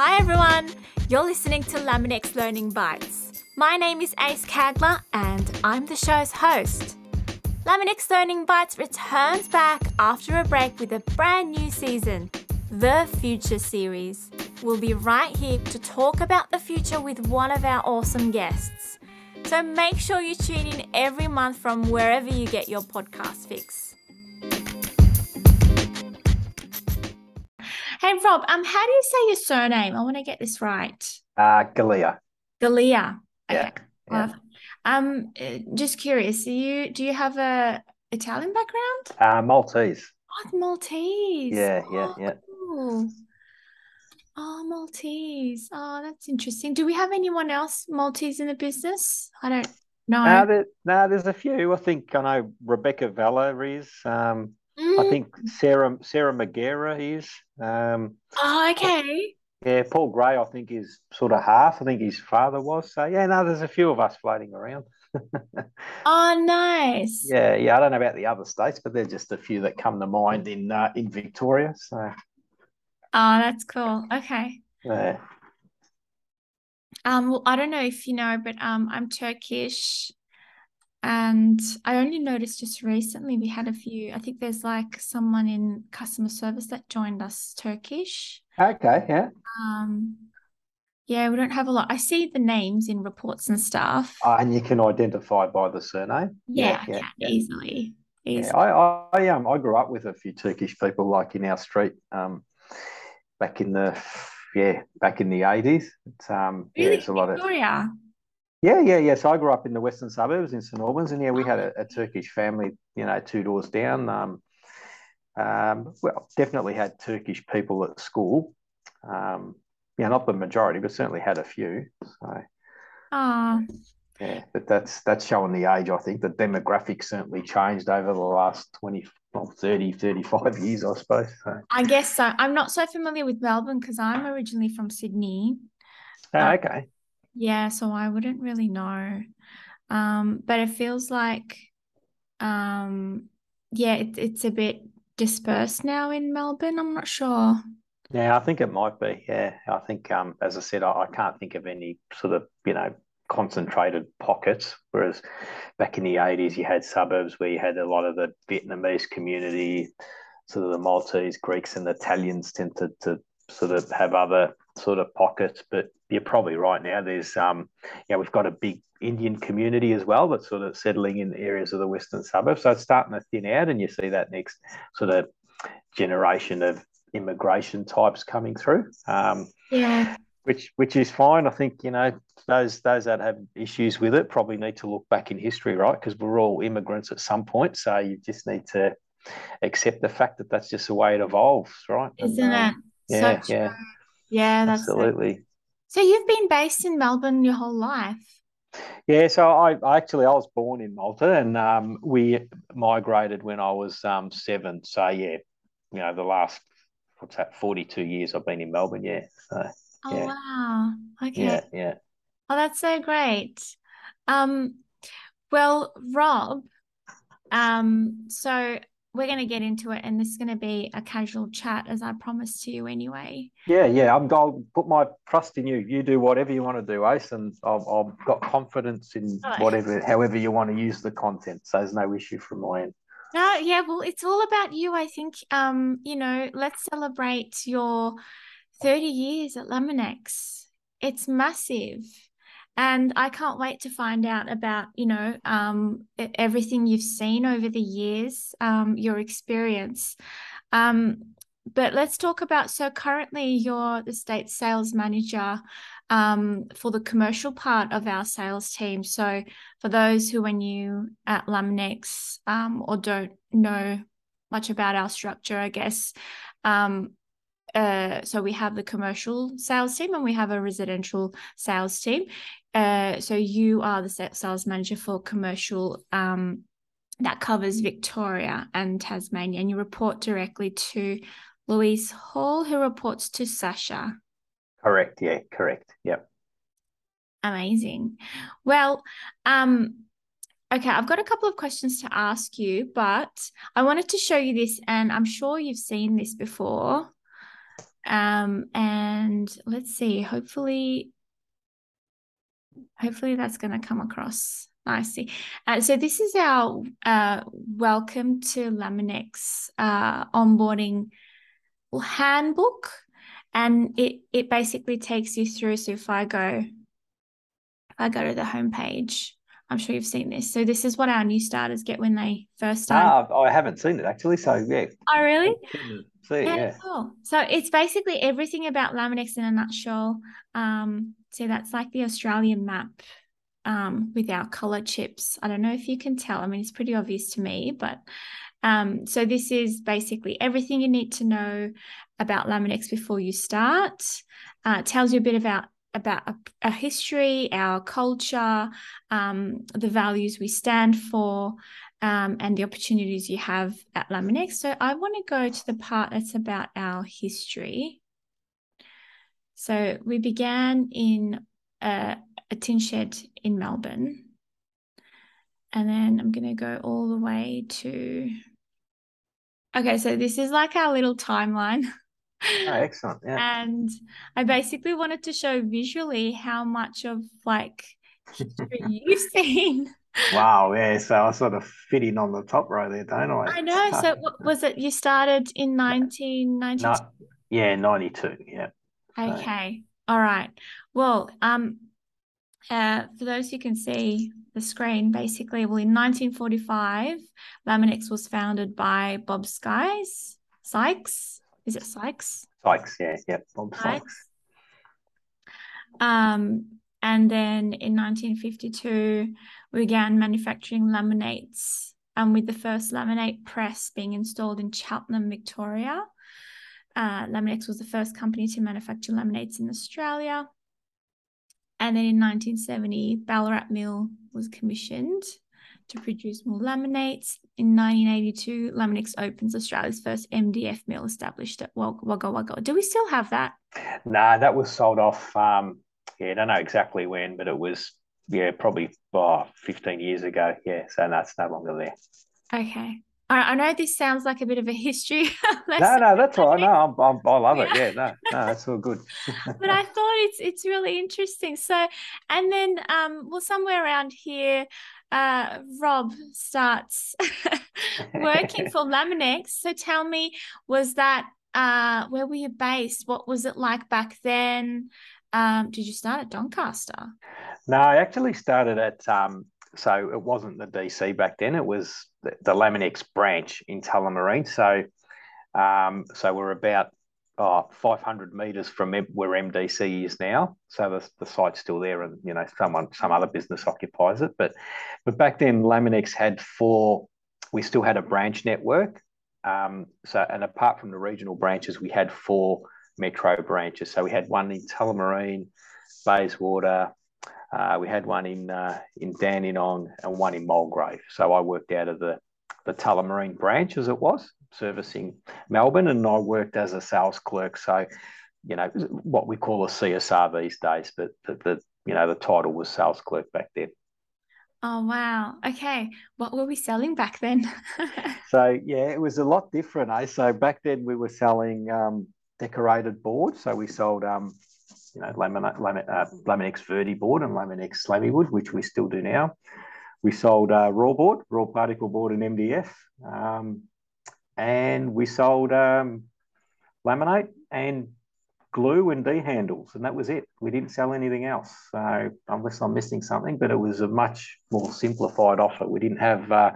Hi everyone, you're listening to Laminex Learning Bites. My name is Ace Kagler and I'm the show's host. Laminex Learning Bites returns back after a break with a brand new season, the Future Series. We'll be right here to talk about the future with one of our awesome guests. So make sure you tune in every month from wherever you get your podcast fix. Hey Rob, um, how do you say your surname? I want to get this right. Uh, Galea. Galea. Okay. Yeah. Um, uh, just curious. Do you do you have a Italian background? Uh, Maltese. Oh, Maltese. Yeah, yeah, yeah. Oh. oh, Maltese. Oh, that's interesting. Do we have anyone else Maltese in the business? I don't know. No, there, no, there's a few. I think I know Rebecca Vella is. Um, Mm. I think Sarah Sarah Magera is. Um, oh, okay. Yeah, Paul Gray, I think, is sort of half. I think his father was. So yeah, no, there's a few of us floating around. oh, nice. Yeah, yeah. I don't know about the other states, but they're just a few that come to mind in uh, in Victoria. So. Oh, that's cool. Okay. Yeah. Um, well, I don't know if you know, but um, I'm Turkish and I only noticed just recently we had a few. I think there's like someone in customer service that joined us Turkish. Okay, yeah. Um, yeah, we don't have a lot. I see the names in reports and stuff. Uh, and you can identify by the surname. Yeah, yeah, yeah easily. easily. Yeah, I, I, um, I grew up with a few Turkish people like in our street. Um, back in the yeah, back in the eighties. It's Um, really? yeah, a lot Victoria? of yeah, yeah, yeah. So I grew up in the western suburbs in St Albans, and yeah, we had a, a Turkish family, you know, two doors down. Um, um, well, definitely had Turkish people at school. Um, yeah, not the majority, but certainly had a few. So, ah, yeah, but that's that's showing the age. I think the demographic certainly changed over the last 20, well, 30, 35 years, I suppose. So. I guess so. I'm not so familiar with Melbourne because I'm originally from Sydney. Oh, okay. Yeah, so I wouldn't really know. Um, but it feels like um yeah, it, it's a bit dispersed now in Melbourne. I'm not sure. Yeah, I think it might be. Yeah, I think um as I said, I, I can't think of any sort of, you know, concentrated pockets. Whereas back in the 80s, you had suburbs where you had a lot of the Vietnamese community, sort of the Maltese, Greeks, and Italians tended to, to sort of have other sort of pockets. But you're probably right now. There's um, yeah, we've got a big Indian community as well that's sort of settling in areas of the western suburbs. So it's starting to thin out, and you see that next sort of generation of immigration types coming through. Um, yeah. Which, which is fine. I think you know those those that have issues with it probably need to look back in history, right? Because we're all immigrants at some point, so you just need to accept the fact that that's just the way it evolves, right? Isn't and, um, it? Yeah, so yeah, yeah. That's absolutely. So you've been based in Melbourne your whole life? Yeah, so I, actually I was born in Malta, and um, we migrated when I was um, seven. So yeah, you know the last what's that forty two years I've been in Melbourne. Yeah. So, oh yeah. wow. Okay. Yeah, yeah. Oh, that's so great. Um, well, Rob, um, so we're going to get into it and this is going to be a casual chat as I promised to you anyway. Yeah, yeah. I'm, I'll put my trust in you. You do whatever you want to do, Ace, and I've, I've got confidence in oh, whatever, however you want to use the content. So there's no issue from my end. No, yeah, well, it's all about you. I think, um, you know, let's celebrate your 30 years at Laminex. It's massive and I can't wait to find out about you know um, everything you've seen over the years, um, your experience. Um, but let's talk about so currently you're the state sales manager um, for the commercial part of our sales team. So for those who are new at Laminex um, or don't know much about our structure, I guess um, uh, so we have the commercial sales team and we have a residential sales team. Uh, so you are the sales manager for commercial um, that covers Victoria and Tasmania, and you report directly to Louise Hall, who reports to Sasha. Correct. Yeah. Correct. Yep. Amazing. Well, um, okay, I've got a couple of questions to ask you, but I wanted to show you this, and I'm sure you've seen this before. Um, and let's see, hopefully, hopefully that's going to come across nicely. Uh, so this is our uh, welcome to Laminex uh, onboarding handbook, and it it basically takes you through. So if I go, if I go to the homepage, I'm sure you've seen this. So this is what our new starters get when they first start. Ah, I haven't seen it actually. So yeah. Oh really? See, yeah, yeah. Cool. So it's basically everything about Laminex in a nutshell. Um, so that's like the Australian map um, with our color chips. I don't know if you can tell. I mean, it's pretty obvious to me, but um, so this is basically everything you need to know about Laminex before you start. Uh, tells you a bit about about a, history, our culture, um, the values we stand for, um, and the opportunities you have at Laminex. So I want to go to the part that's about our history. So we began in a, a tin shed in Melbourne. And then I'm going to go all the way to. Okay, so this is like our little timeline. Oh, excellent. Yeah. And I basically wanted to show visually how much of like history you've seen. Wow, yeah. So I sort of fit in on the top row there, don't I? I know. So was it you started in 1992? No, yeah, 92. Yeah. Okay. So. All right. Well, um, uh, for those who can see the screen, basically, well, in 1945, Laminex was founded by Bob Skies, Sykes, is it Sykes? Sykes, yeah, yeah, Bob Sykes. Sykes. Um, and then in 1952, we began manufacturing laminates, and um, with the first laminate press being installed in Cheltenham, Victoria. Uh, Laminex was the first company to manufacture laminates in Australia. And then in 1970, Ballarat Mill was commissioned to produce more laminates. In 1982, Laminex opens Australia's first MDF mill established at Wagga Wagga. Do we still have that? No, nah, that was sold off. Um, yeah, I don't know exactly when, but it was, yeah, probably oh, 15 years ago. Yeah, so that's no longer there. Okay. I know this sounds like a bit of a history. no, no, that's all. No, I'm, I'm, i love it. Yeah, no, no, that's all good. but I thought it's it's really interesting. So, and then, um, well, somewhere around here, uh, Rob starts working for Laminex. So, tell me, was that uh, where were you based? What was it like back then? Um, did you start at Doncaster? No, I actually started at um, so it wasn't the DC back then. It was the, the Laminex branch in Tullamarine. So, um, so we're about oh, 500 meters from where MDC is now. So the, the site's still there, and you know someone some other business occupies it. But but back then, Laminex had four. We still had a branch network. Um, so and apart from the regional branches, we had four metro branches. So we had one in Tullamarine, Bayswater, uh, we had one in uh, in Dandenong and one in Mulgrave. So I worked out of the the Tullamarine branch as it was, servicing Melbourne, and I worked as a sales clerk. So, you know, what we call a CSR these days, but the, the you know the title was sales clerk back then. Oh wow! Okay, what were we selling back then? so yeah, it was a lot different. Eh? So back then we were selling um, decorated boards. So we sold um, you know, laminate, laminate, uh, Laminex Verdi board and Laminex Slammy wood, which we still do now. We sold uh, raw board, raw particle board and MDF. Um, and we sold um, laminate and glue and D handles, and that was it. We didn't sell anything else. So unless I'm missing something, but it was a much more simplified offer. We didn't have uh,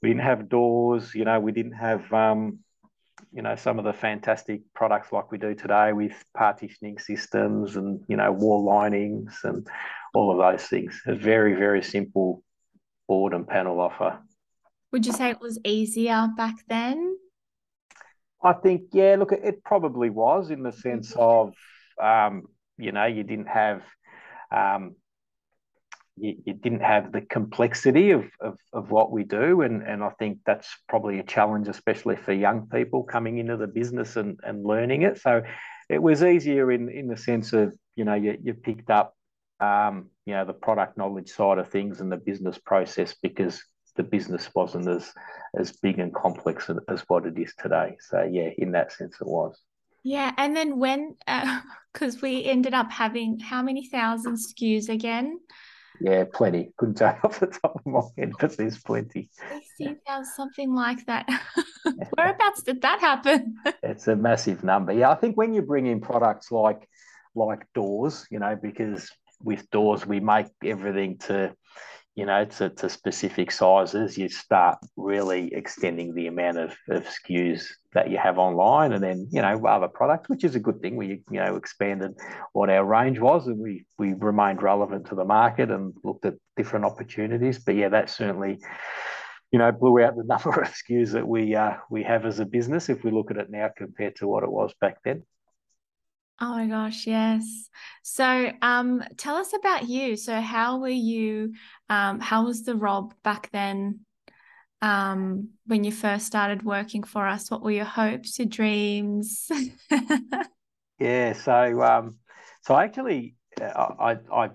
we didn't have doors. You know, we didn't have um, you know some of the fantastic products like we do today with partitioning systems and you know wall linings and all of those things. A very very simple board and panel offer. Would you say it was easier back then? I think yeah. Look, it probably was in the sense of um, you know you didn't have um, you, didn't have the complexity of, of, of what we do. And, and I think that's probably a challenge, especially for young people coming into the business and, and learning it. So it was easier in, in the sense of, you know, you, you picked up, um, you know, the product knowledge side of things and the business process because the business wasn't as, as big and complex as what it is today. So yeah, in that sense it was. Yeah, and then when, because uh, we ended up having how many thousand SKUs again? Yeah, plenty. Couldn't tell off the top of my head, but there's plenty. 16,000, something like that. Whereabouts did that happen? it's a massive number. Yeah, I think when you bring in products like like doors, you know, because with doors we make everything to you know, to, to specific sizes, you start really extending the amount of, of SKUs that you have online and then, you know, other products, which is a good thing. We, you know, expanded what our range was and we, we remained relevant to the market and looked at different opportunities. But yeah, that certainly, you know, blew out the number of SKUs that we, uh, we have as a business if we look at it now compared to what it was back then. Oh my gosh, yes. So, um, tell us about you. So, how were you? Um, how was the Rob back then? Um, when you first started working for us, what were your hopes, your dreams? yeah. So, um, so I actually, uh, I, I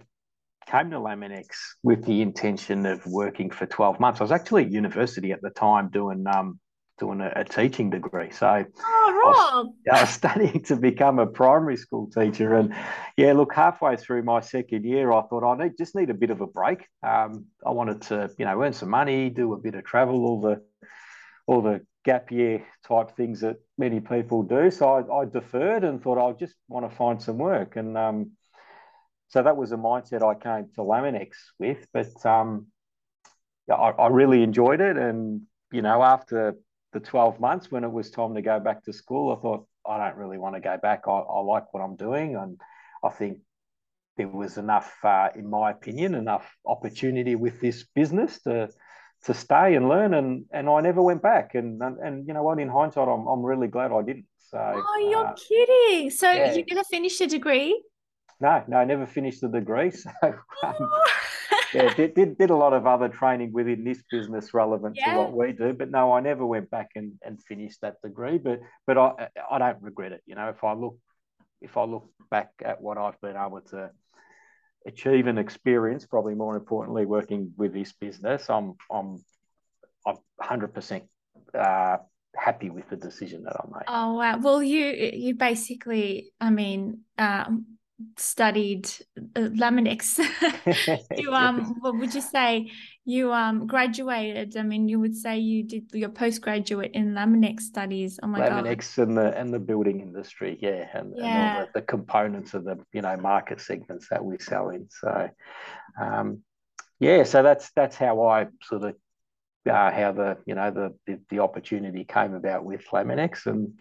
came to Laminex with the intention of working for 12 months. I was actually at university at the time doing um, doing a, a teaching degree. So oh. I, was, I was studying to become a primary school teacher. And yeah, look, halfway through my second year, I thought I need just need a bit of a break. Um, I wanted to, you know, earn some money, do a bit of travel, all the all the gap year type things that many people do. So I, I deferred and thought I just want to find some work. And um, so that was a mindset I came to Laminex with. But um, I, I really enjoyed it. And, you know, after the 12 months when it was time to go back to school, I thought, I don't really want to go back. I, I like what I'm doing. And I think there was enough, uh, in my opinion, enough opportunity with this business to to stay and learn. And and I never went back. And and, and you know what? In hindsight, I'm, I'm really glad I didn't. So, oh, you're uh, kidding. So yeah. you're going to finish the degree? No, no, I never finished the degree. So um, oh yeah, did, did, did a lot of other training within this business relevant yeah. to what we do. But no, I never went back and, and finished that degree. But but I I don't regret it. You know, if I look if I look back at what I've been able to achieve and experience, probably more importantly, working with this business, I'm I'm I'm hundred percent uh, happy with the decision that I made. Oh wow! Well, you you basically, I mean, um, studied uh, Laminex. you um, what would you say? You um graduated. I mean, you would say you did your postgraduate in Laminex studies. Oh my Laminex god. and the and the building industry, yeah, and, yeah. and all the, the, components of the you know market segments that we sell in. So, um, yeah, so that's that's how I sort of uh, how the you know the, the the opportunity came about with Laminex, and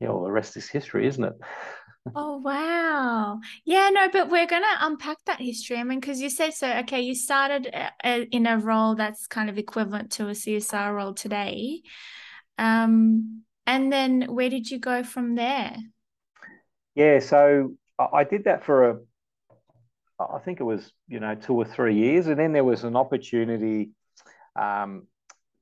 you know the rest is history, isn't it? Oh, wow. Yeah, no, but we're going to unpack that history. I mean, because you said so, okay, you started uh, uh, in a role that's kind of equivalent to a CSR role today. Um, and then where did you go from there? Yeah, so I did that for a, I think it was, you know, two or three years. And then there was an opportunity um,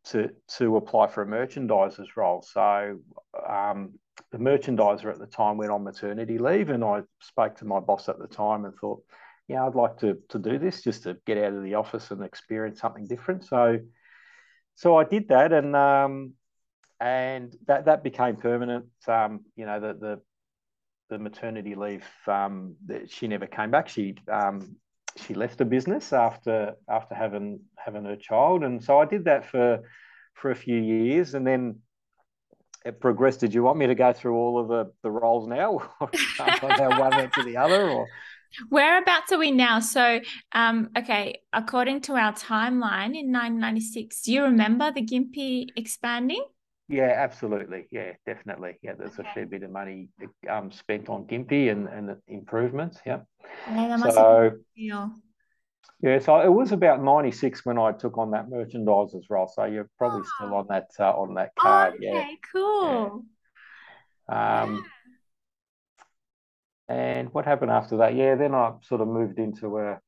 to, to apply for a merchandiser's role. So, um, the merchandiser at the time went on maternity leave, and I spoke to my boss at the time and thought, yeah, I'd like to to do this just to get out of the office and experience something different. So, so I did that, and um, and that that became permanent. Um, you know, the the the maternity leave, um, that she never came back. She um, she left the business after after having having her child, and so I did that for for a few years, and then progressed. Did you want me to go through all of the, the roles now, or one went to the other, or? Whereabouts are we now? So, um, okay, according to our timeline in 1996, do you remember the Gympie expanding? Yeah, absolutely. Yeah, definitely. Yeah, there's okay. a fair bit of money um, spent on Gympie and, and improvements. Yeah. Yeah, so, yeah, so it was about ninety six when I took on that merchandiser's role. So you're probably oh. still on that uh, on that card. okay, yeah. cool. Yeah. Um, and what happened after that? Yeah, then I sort of moved into a,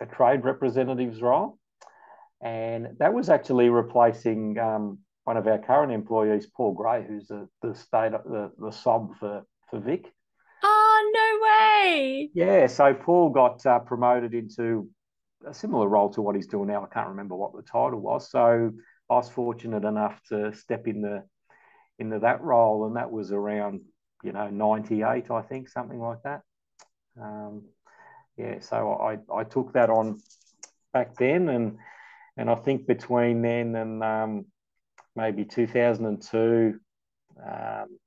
a trade representative's role, and that was actually replacing um, one of our current employees, Paul Gray, who's the the state the the sob for for Vic. Oh no way! Yeah, so Paul got uh, promoted into a similar role to what he's doing now. I can't remember what the title was. So I was fortunate enough to step in the into that role, and that was around you know, 98, I think, something like that. Um, yeah, so I, I took that on back then, and and I think between then and um, maybe 2002, um,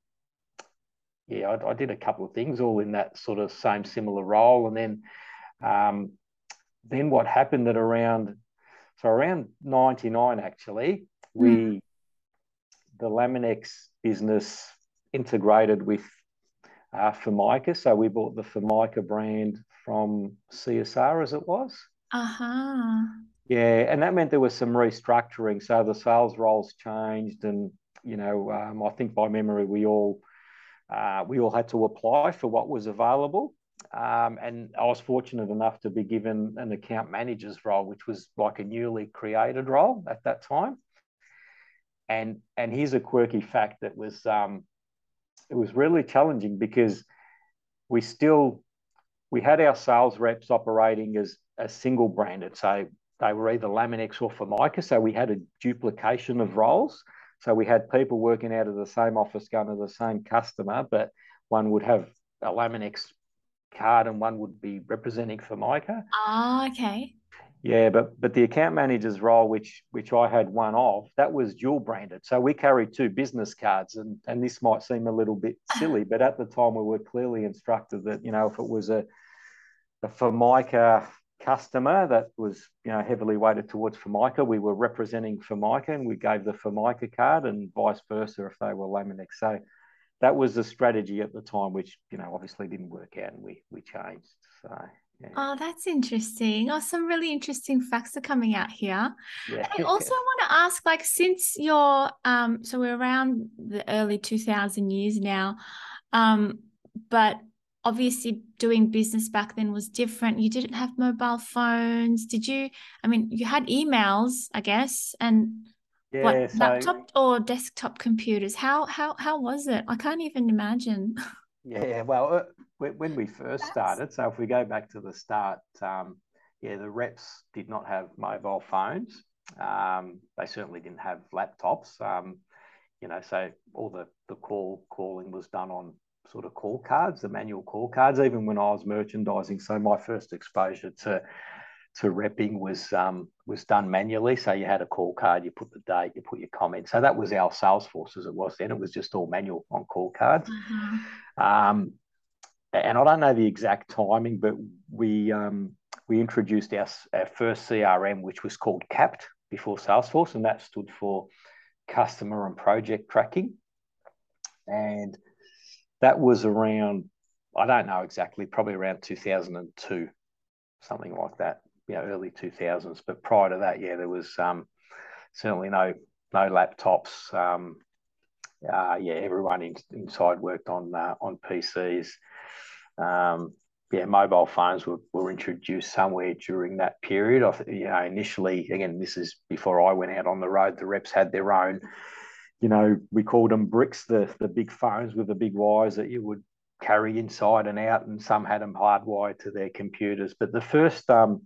yeah, I, I, did a couple of things all in that sort of same similar role, and then um, then what happened at around so around 99 actually, we mm. the Laminex business integrated with uh, Formica. So we bought the Formica brand from CSR as it was. Uh-huh. Yeah, and that meant there was some restructuring. So the sales roles changed, and you know, um, I think by memory we all uh, we all had to apply for what was available. Um, and I was fortunate enough to be given an account manager's role, which was like a newly created role at that time. And and here's a quirky fact that was um, it was really challenging because we still we had our sales reps operating as a single branded. So they were either Laminex or Formica. So we had a duplication of roles. So we had people working out of the same office going to the same customer, but one would have a Laminex card and one would be representing Formica. Oh, okay. Yeah, but but the account manager's role, which which I had one of, that was dual branded. So we carried two business cards, and and this might seem a little bit silly, but at the time we were clearly instructed that you know if it was a a Formica customer that was you know heavily weighted towards Formica, we were representing Formica, and we gave the Formica card, and vice versa if they were Laminex. So that was the strategy at the time, which you know obviously didn't work out, and we we changed. So yeah. Oh, that's interesting. Oh, some really interesting facts are coming out here. Yeah. I also want to ask, like, since you're um, so we're around the early 2000 years now, um, but obviously doing business back then was different. You didn't have mobile phones. Did you? I mean, you had emails, I guess, and yeah, what so, laptop or desktop computers? How how how was it? I can't even imagine. Yeah, well, uh, when we first started, so if we go back to the start, um, yeah, the reps did not have mobile phones. Um, they certainly didn't have laptops. Um, you know, so all the the call calling was done on sort of call cards, the manual call cards. Even when I was merchandising, so my first exposure to to repping was um, was done manually. So you had a call card, you put the date, you put your comment. So that was our sales force as it was then. It was just all manual on call cards. Mm-hmm. Um, and I don't know the exact timing, but we um, we introduced our, our first CRM, which was called CAPT before Salesforce, and that stood for Customer and Project Tracking. And that was around, I don't know exactly, probably around 2002, something like that you know early 2000s. But prior to that, yeah, there was um, certainly no no laptops. Um, uh, yeah, everyone in, inside worked on uh, on PCs. Um, yeah, mobile phones were, were introduced somewhere during that period. I, you know, initially, again, this is before I went out on the road. The reps had their own, you know, we called them bricks, the the big phones with the big wires that you would carry inside and out, and some had them hardwired to their computers. But the first um,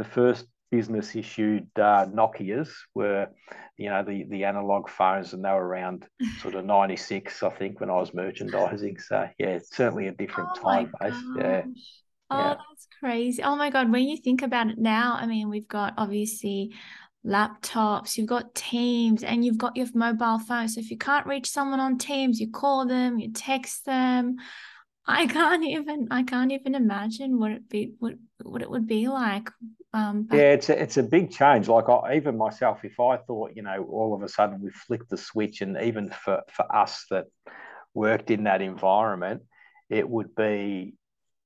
the first business issued uh, Nokia's were, you know, the the analog phones, and they were around sort of '96, I think, when I was merchandising. So yeah, it's certainly a different oh time base. Yeah. Oh, yeah. that's crazy. Oh my God. When you think about it now, I mean, we've got obviously laptops, you've got Teams, and you've got your mobile phone. So if you can't reach someone on Teams, you call them, you text them. I can't even I can't even imagine what it be what what it would be like. Um. Yeah, it's a, it's a big change. Like I, even myself, if I thought you know all of a sudden we flicked the switch, and even for for us that worked in that environment, it would be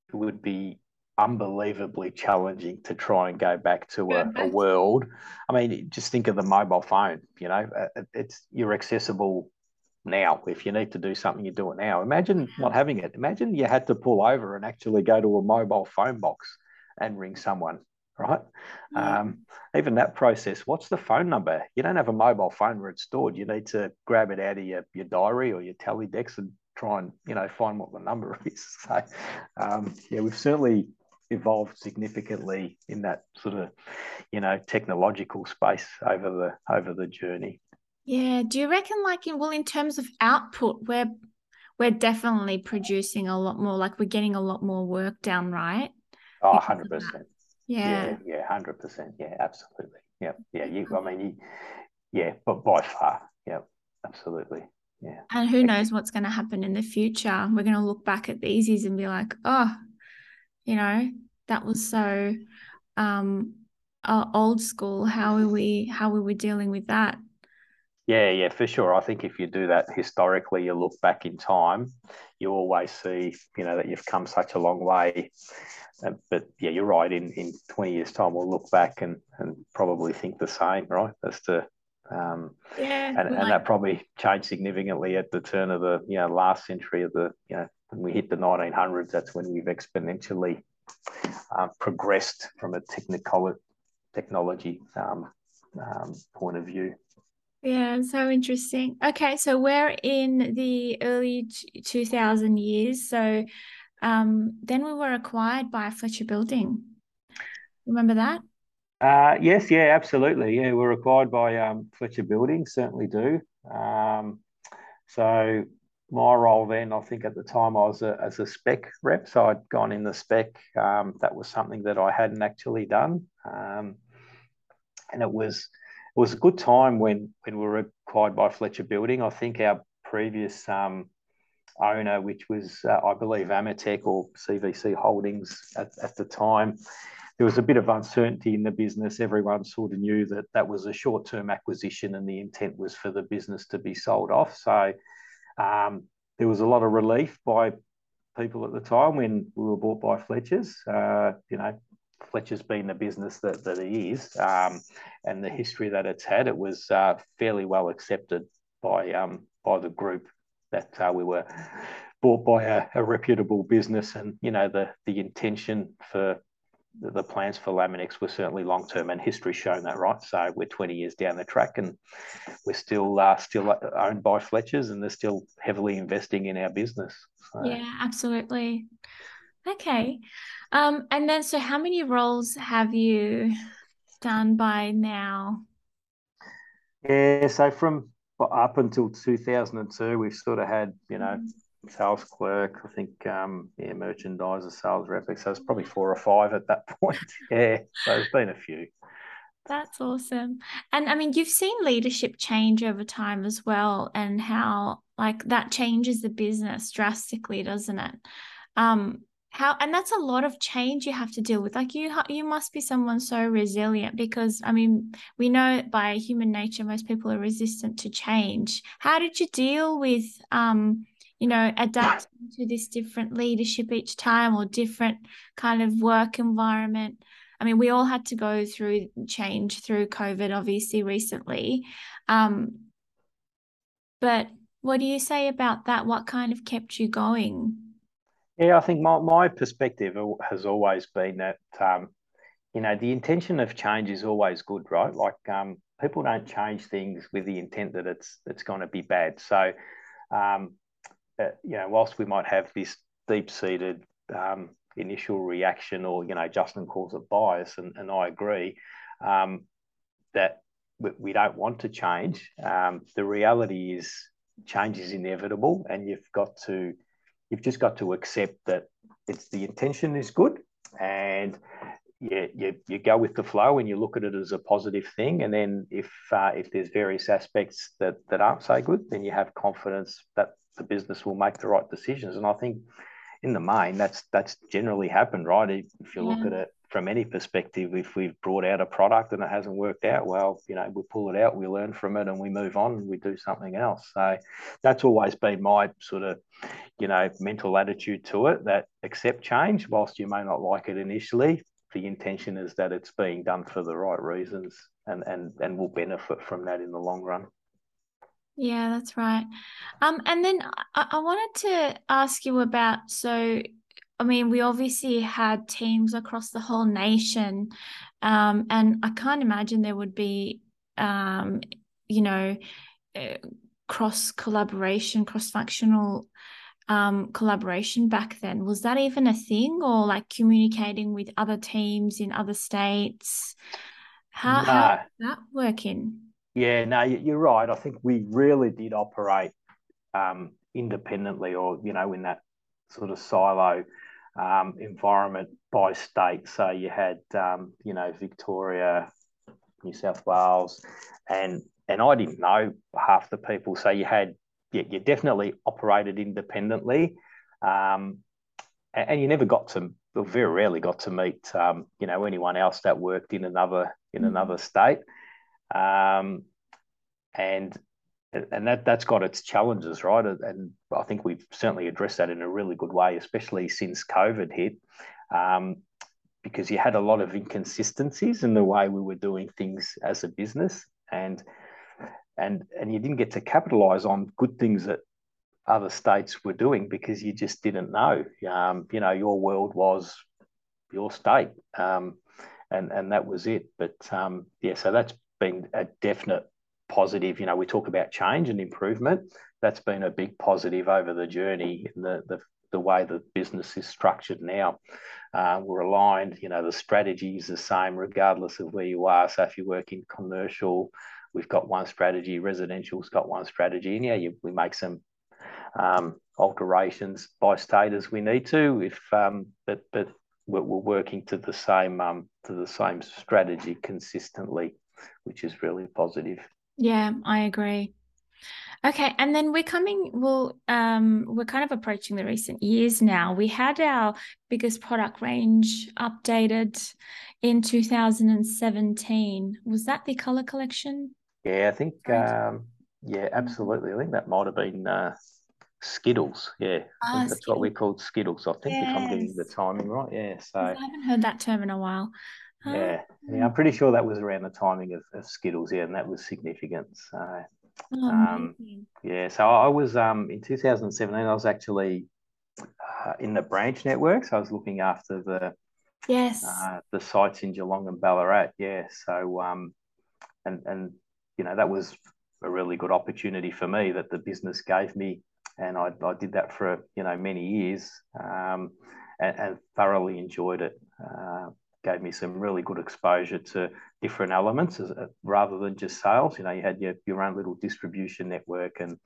it would be unbelievably challenging to try and go back to a, a world. I mean, just think of the mobile phone. You know, uh, it's you're accessible now. If you need to do something, you do it now. Imagine not having it. Imagine you had to pull over and actually go to a mobile phone box and ring someone, right? Yeah. Um, even that process, what's the phone number? You don't have a mobile phone where it's stored. You need to grab it out of your, your diary or your Teledex and try and, you know, find what the number is. So, um, yeah, we've certainly evolved significantly in that sort of, you know, technological space over the over the journey. Yeah. Do you reckon, like, in well, in terms of output, we're we're definitely producing a lot more. Like we're getting a lot more work done, right? Oh, 100 percent. Yeah. Yeah, hundred percent. Yeah, absolutely. Yeah, yeah. You, I mean, you, yeah, but by far, yeah, absolutely. Yeah. And who knows what's going to happen in the future? We're going to look back at these and be like, oh, you know, that was so um uh, old school. How are we? How are we dealing with that? Yeah, yeah, for sure. I think if you do that historically, you look back in time, you always see, you know, that you've come such a long way. Uh, but yeah, you're right. In in 20 years' time, we'll look back and and probably think the same, right? As to um, yeah, and, and that probably changed significantly at the turn of the you know last century of the you know when we hit the 1900s. That's when we've exponentially uh, progressed from a technical technology um, um, point of view. Yeah, so interesting. Okay, so we're in the early 2000 years. So um, then we were acquired by Fletcher Building. Remember that? Uh, yes, yeah, absolutely. Yeah, we're acquired by um, Fletcher Building, certainly do. Um, so my role then, I think at the time I was a, as a spec rep, so I'd gone in the spec. Um, that was something that I hadn't actually done, um, and it was it was a good time when when we were acquired by Fletcher Building. I think our previous um, owner, which was uh, I believe Ametek or CVC Holdings at, at the time, there was a bit of uncertainty in the business. Everyone sort of knew that that was a short term acquisition, and the intent was for the business to be sold off. So um, there was a lot of relief by people at the time when we were bought by Fletcher's. Uh, you know, Fletcher's been the business that, that it is um, and the history that it's had, it was uh, fairly well accepted by um, by the group that uh, we were bought by a, a, reputable business, and you know the the intention for the, the plans for Laminex were certainly long term, and history's shown that, right? So we're 20 years down the track, and we're still uh, still owned by Fletcher's, and they're still heavily investing in our business. So. Yeah, absolutely. Okay. Um, and then, so how many roles have you done by now? Yeah, so from up until 2002, we've sort of had, you know, mm-hmm. sales clerk, I think, um, yeah, merchandiser, sales rep. So it's probably four or five at that point. yeah, so there's been a few. That's awesome. And I mean, you've seen leadership change over time as well, and how like that changes the business drastically, doesn't it? Um, how and that's a lot of change you have to deal with like you you must be someone so resilient because i mean we know by human nature most people are resistant to change. How did you deal with um you know adapting to this different leadership each time or different kind of work environment? I mean we all had to go through change through covid obviously recently. Um but what do you say about that? What kind of kept you going yeah, I think my, my perspective has always been that, um, you know, the intention of change is always good, right? Like um, people don't change things with the intent that it's it's going to be bad. So, um, uh, you know, whilst we might have this deep seated um, initial reaction, or you know, Justin calls it bias, and, and I agree um, that we, we, don't want to change. Um, the reality is, change is inevitable, and you've got to You've just got to accept that it's the intention is good and you, you, you go with the flow and you look at it as a positive thing. And then if uh, if there's various aspects that, that aren't so good, then you have confidence that the business will make the right decisions. And I think in the main, that's that's generally happened, right? If you yeah. look at it from any perspective, if we've brought out a product and it hasn't worked out, well, you know, we pull it out, we learn from it, and we move on and we do something else. So that's always been my sort of, you know, mental attitude to it that accept change, whilst you may not like it initially. The intention is that it's being done for the right reasons and and and will benefit from that in the long run. Yeah, that's right. Um, and then I, I wanted to ask you about so I mean, we obviously had teams across the whole nation, um, and I can't imagine there would be, um, you know, uh, cross collaboration, cross functional um, collaboration back then. Was that even a thing, or like communicating with other teams in other states? How, no. how that working? Yeah, no, you're right. I think we really did operate um, independently or you know in that sort of silo um, environment by state. So you had um, you know Victoria, New South Wales, and and I didn't know half the people. So you had yeah, you definitely operated independently, um, and, and, you never got to very rarely got to meet um, you know anyone else that worked in another in mm. another state. Um, and and that that's got its challenges, right? And I think we've certainly addressed that in a really good way, especially since COVID hit, um, because you had a lot of inconsistencies in the way we were doing things as a business, and and and you didn't get to capitalize on good things that other states were doing because you just didn't know. Um, you know, your world was your state, um, and and that was it. But um, yeah, so that's been a definite positive. You know, we talk about change and improvement. That's been a big positive over the journey in the the, the way the business is structured now. Uh, we're aligned. You know, the strategy is the same regardless of where you are. So if you work in commercial, we've got one strategy. Residential's got one strategy, and yeah, you, we make some um, alterations by state as we need to. If um, but but we're, we're working to the same um, to the same strategy consistently, which is really positive. Yeah, I agree. Okay, and then we're coming. Well, um, we're kind of approaching the recent years now. We had our biggest product range updated in 2017. Was that the color collection? Yeah, I think. Um, yeah, absolutely. I think that might have been uh, Skittles. Yeah, ah, that's Skittles. what we called Skittles. I think yes. if I'm getting the timing right. Yeah, so I haven't heard that term in a while. Yeah, yeah, I'm pretty sure that was around the timing of, of Skittles, yeah, and that was significant. So, oh, um, yeah, so I was um, in 2017. I was actually uh, in the branch network, so I was looking after the yes uh, the sites in Geelong and Ballarat. Yeah, so um, and and you know that was a really good opportunity for me that the business gave me, and I, I did that for you know many years, um, and, and thoroughly enjoyed it. Uh, gave me some really good exposure to different elements as, uh, rather than just sales. You know, you had your, your own little distribution network and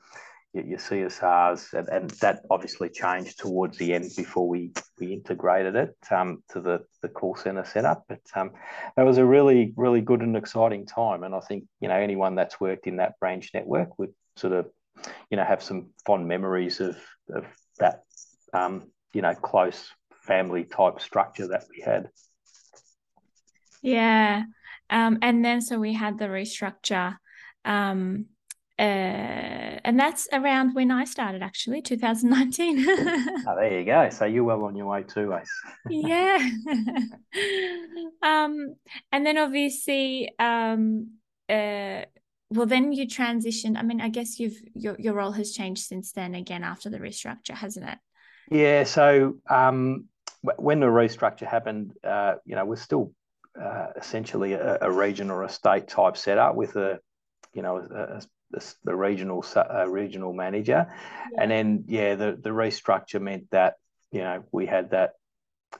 your, your CSRs, and, and, that obviously changed towards the end before we, we integrated it um, to the, the call center setup. But um, that was a really, really good and exciting time. And I think, you know, anyone that's worked in that branch network would sort of, you know, have some fond memories of, of that, um, you know, close family type structure that we had. Yeah. Um, and then so we had the restructure. Um, uh, and that's around when I started, actually, 2019. oh, there you go. So you're well on your way too, Ace. yeah. um, and then obviously, um, uh, well, then you transitioned. I mean, I guess you've your your role has changed since then. Again, after the restructure, hasn't it? Yeah. So um, when the restructure happened, uh, you know, we're still uh, essentially a, a, region or a state type setup with a, you know, a, a, the regional regional manager, yeah. and then yeah, the the restructure meant that you know we had that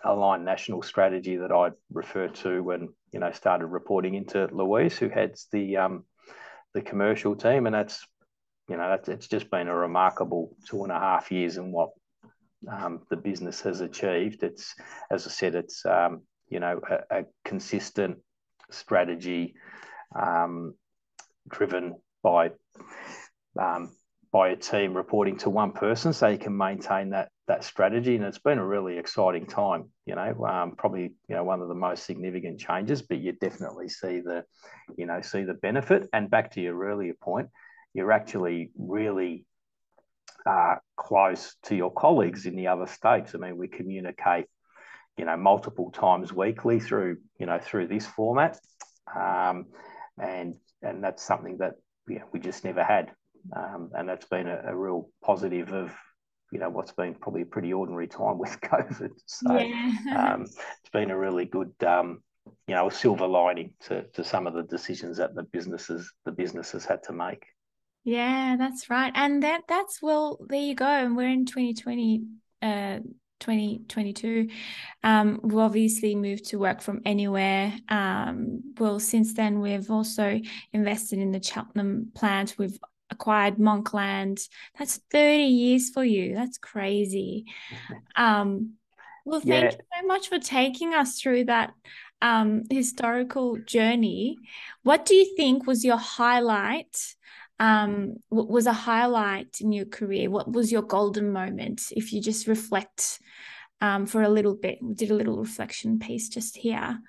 aligned national strategy that I referred to when you know started reporting into Louise, who heads the um, the commercial team, and that's you know that's it's just been a remarkable two and a half years and what um, the business has achieved. It's as I said, it's um, you know, a, a consistent strategy um, driven by um, by a team reporting to one person, so you can maintain that that strategy. And it's been a really exciting time. You know, um, probably you know one of the most significant changes, but you definitely see the, you know, see the benefit. And back to your earlier point, you're actually really uh, close to your colleagues in the other states. I mean, we communicate you know multiple times weekly through you know through this format. Um, and and that's something that know, we just never had. Um, and that's been a, a, real positive of you know what's been probably a pretty ordinary time with covid. So yeah. um, it's been a really good um, you know a silver lining to, to some of the decisions that the businesses the businesses had to make. Yeah that's right. And that that's well there you go. And we're in 2020 uh 2022. Um, we obviously moved to work from anywhere. Um, well, since then, we've also invested in the Cheltenham plant. We've acquired Monkland. That's 30 years for you. That's crazy. Um, well, thank yeah. you so much for taking us through that um, historical journey. What do you think was your highlight? Um, what was a highlight in your career? What was your golden moment? If you just reflect um, for a little bit, we did a little reflection piece just here.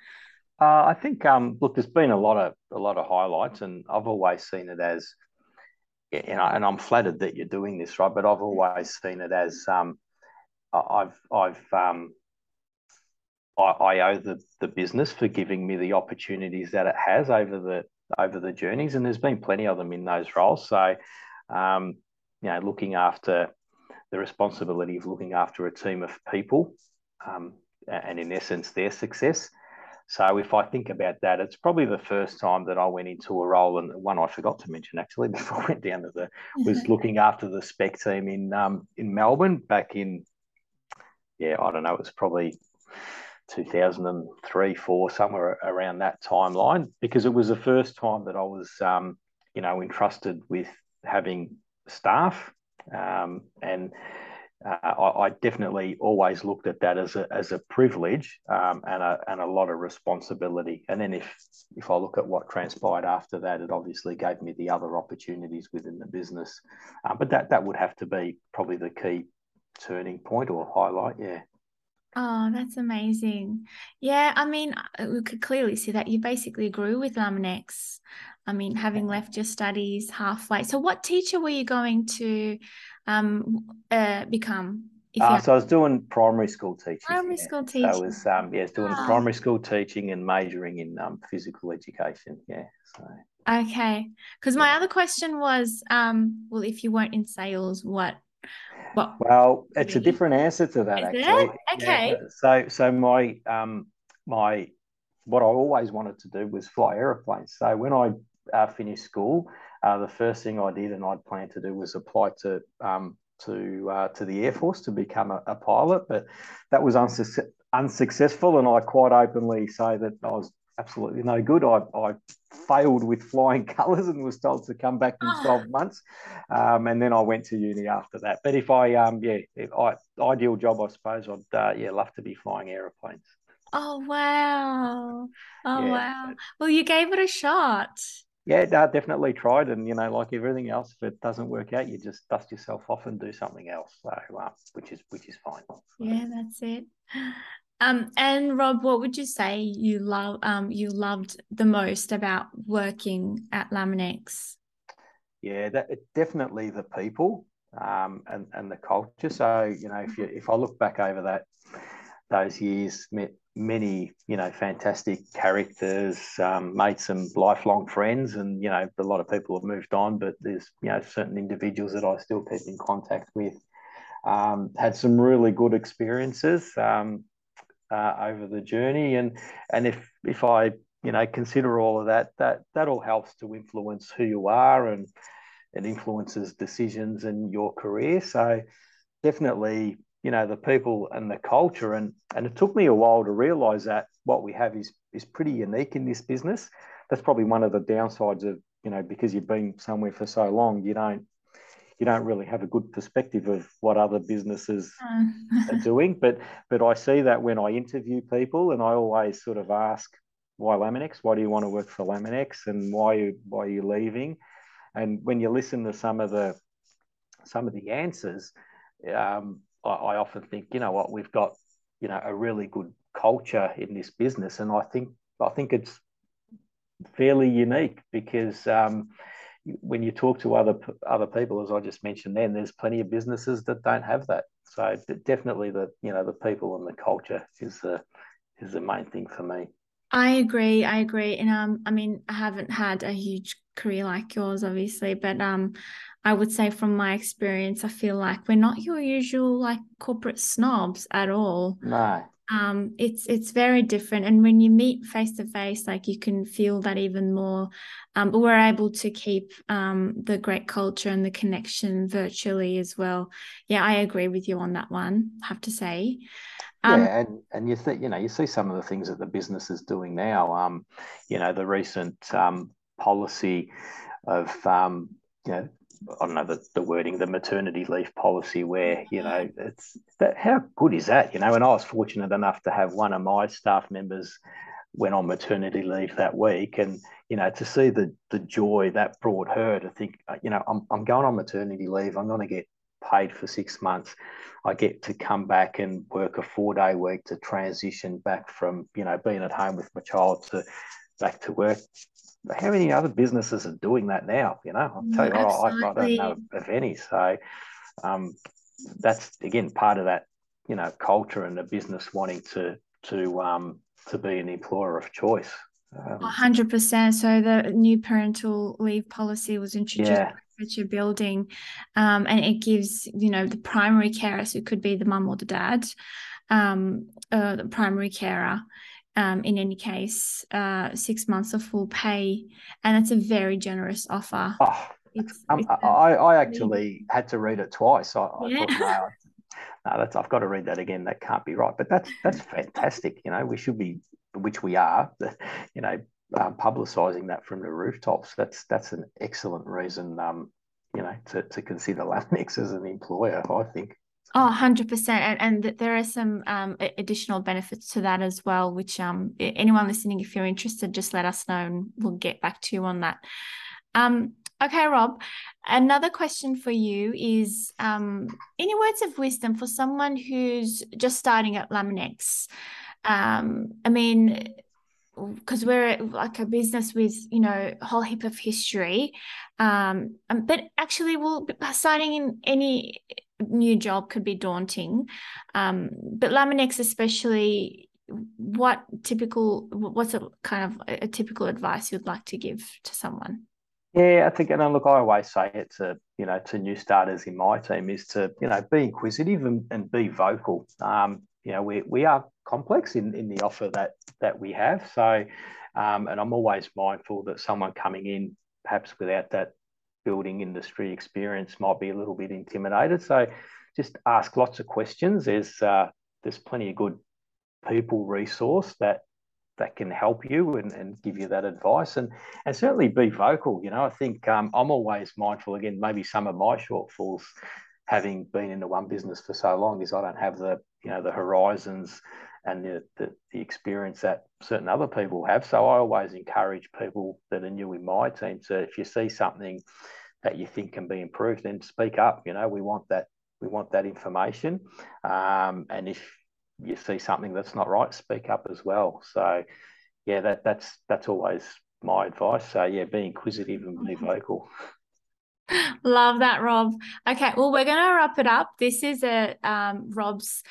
Uh, I think um, look, there's been a lot of a lot of highlights, and I've always seen it as, you know, and I'm flattered that you're doing this, right? But I've always seen it as um, I've I've um, I, I owe the, the business for giving me the opportunities that it has over the over the journeys, and there's been plenty of them in those roles. So, um, you know, looking after the responsibility of looking after a team of people, um, and in essence, their success. So if I think about that, it's probably the first time that I went into a role, and one I forgot to mention actually before I went down to the was looking after the spec team in um, in Melbourne back in yeah I don't know it was probably 2003 four somewhere around that timeline because it was the first time that I was um, you know entrusted with having staff um, and uh, I, I, definitely always looked at that as a, as a privilege um, and, a, and a lot of responsibility. And then if if I look at what transpired after that, it obviously gave me the other opportunities within the business. Um, but that that would have to be probably the key turning point or highlight. Yeah. Oh, that's amazing. Yeah, I mean, uh, we could clearly see that you basically grew with Laminex. I mean, having left your studies halfway. So, what teacher were you going to um, uh, become? Uh, so I was doing primary school teaching. Primary yeah. school teaching. So I was um, yeah, doing oh. primary school teaching and majoring in um, physical education. Yeah. So. Okay, because my other question was, um, well, if you weren't in sales, what? Well, it's a different answer to that. Actually. Okay. Yeah. So, so my um, my what I always wanted to do was fly aeroplanes. So when I uh, finished school, uh, the first thing I did and I'd planned to do was apply to um, to uh, to the Air Force to become a, a pilot, but that was unsu- unsuccessful. And I quite openly say that I was absolutely no good. I, I failed with flying colours and was told to come back in ah. 12 months. Um, and then I went to uni after that. But if I, um, yeah, if I, ideal job, I suppose, I'd, uh, yeah, love to be flying aeroplanes. Oh, wow. Oh, yeah. wow. Well, you gave it a shot yeah, no, definitely tried, and you know, like everything else, if it doesn't work out, you just dust yourself off and do something else. So, uh, which is which is fine. Yeah, that's it. Um, and Rob, what would you say you love um you loved the most about working at Laminex? Yeah, that definitely the people um and and the culture. So you know, if you if I look back over that those years, met many, you know, fantastic characters, um, made some lifelong friends, and you know, a lot of people have moved on, but there's you know certain individuals that I still keep in contact with. Um, had some really good experiences um, uh, over the journey, and and if if I you know consider all of that, that that all helps to influence who you are and it influences decisions in your career. So definitely you know the people and the culture. And and it took me a while to realize that what we have is is pretty unique in this business. That's probably one of the downsides of you know because you've been somewhere for so long you don't you don't really have a good perspective of what other businesses are doing but but i see that when i interview people and i always sort of ask why laminex? Why do you want to work for laminex? And why you, why are you leaving? And when you listen to some of the some of the answers um, I, I often think, you know what, we've got, you know, a really good culture in this business, and I think I think it's fairly unique because um, when you talk to other other people, as I just mentioned, then there's plenty of businesses that don't have that. So definitely, the you know the people and the culture is the is the main thing for me. I agree. I agree. And um, I mean, I haven't had a huge career like yours, obviously, but um, I would say from my experience, I feel like we're not your usual like corporate snobs at all. No. Um, it's it's very different, and when you meet face to face, like you can feel that even more. Um, but we're able to keep um the great culture and the connection virtually as well. Yeah, I agree with you on that one. I have to say. Um, yeah, and, and you think you know you see some of the things that the business is doing now. Um, you know the recent um, policy of um, you know I don't know the, the wording, the maternity leave policy, where you know it's that. How good is that? You know, and I was fortunate enough to have one of my staff members went on maternity leave that week, and you know to see the the joy that brought her to think, uh, you know, I'm I'm going on maternity leave. I'm going to get paid for six months. I get to come back and work a four day week to transition back from you know being at home with my child to back to work how many other businesses are doing that now? You know, I'll tell you, I, I, don't know of any. So um, that's again part of that, you know, culture and the business wanting to to um, to be an employer of choice. Um, hundred percent. So the new parental leave policy was introduced yeah. you're building, um, and it gives you know the primary carer, so it could be the mum or the dad, um, uh, the primary carer, um, in any case, uh, six months of full pay, and it's a very generous offer. Oh, it's, um, it's I, I actually had to read it twice. I, yeah. I thought, no, no, that's I've got to read that again. That can't be right. But that's that's fantastic. You know, we should be, which we are. You know, um, publicising that from the rooftops. That's that's an excellent reason. Um, you know, to to consider Laminex as an employer. I think. Oh, 100%. And, and there are some um, additional benefits to that as well, which um, anyone listening, if you're interested, just let us know and we'll get back to you on that. Um, okay, Rob, another question for you is um, any words of wisdom for someone who's just starting at Laminex? Um, I mean, because we're like a business with you know a whole heap of history um, but actually we'll be starting in any new job could be daunting. Um, but Laminex, especially, what typical, what's a kind of a, typical advice you'd like to give to someone? Yeah, I think, and look, I always say it to you know to new starters in my team is to you know be inquisitive and, and be vocal. Um, you know, we we are complex in in the offer that that we have. So, um, and I'm always mindful that someone coming in perhaps without that building industry experience might be a little bit intimidated. So just ask lots of questions. There's uh, there's plenty of good people resource that that can help you and, and give you that advice and and certainly be vocal. You know, I think um, I'm always mindful again, maybe some of my shortfalls having been in the one business for so long is I don't have the you know the horizons and the, the, the, experience that certain other people have. So I always encourage people that are new in my team to, if you see something that you think can be improved, then speak up. You know, we want that we want that information. Um, and if you see something that's not right, speak up as well. So yeah, that that's that's always my advice. So yeah, be inquisitive and be vocal. Love that, Rob. Okay, well, we're going to wrap it up. This is a um, Rob's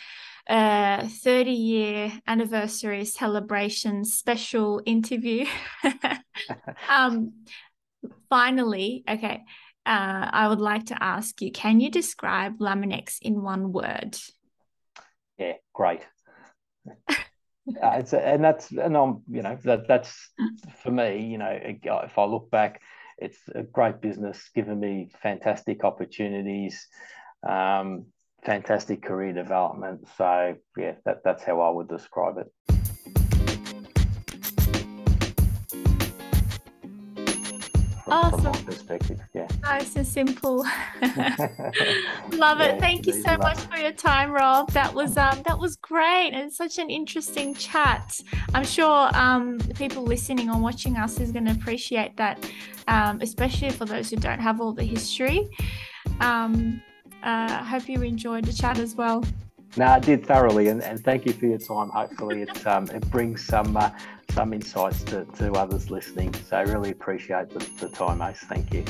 uh, 30 year anniversary celebration special interview. um, finally, okay, uh, I would like to ask you can you describe Laminex in one word? Yeah, great. uh, it's a, and that's and I'm you know that that's for me you know if I look back it's a great business given me fantastic opportunities um, fantastic career development. So yeah, that, that's how I would describe it. awesome. from perspective. Yeah. Nice and simple. Love it. Thank you so much for your time, Rob. That was um that was great and such an interesting chat. I'm sure um people listening or watching us is going to appreciate that, um, especially for those who don't have all the history. Um, uh, I hope you enjoyed the chat as well. No, I did thoroughly, and, and thank you for your time. Hopefully, it um, it brings some uh, some insights to, to others listening. So I really appreciate the, the time, Ace. Thank you.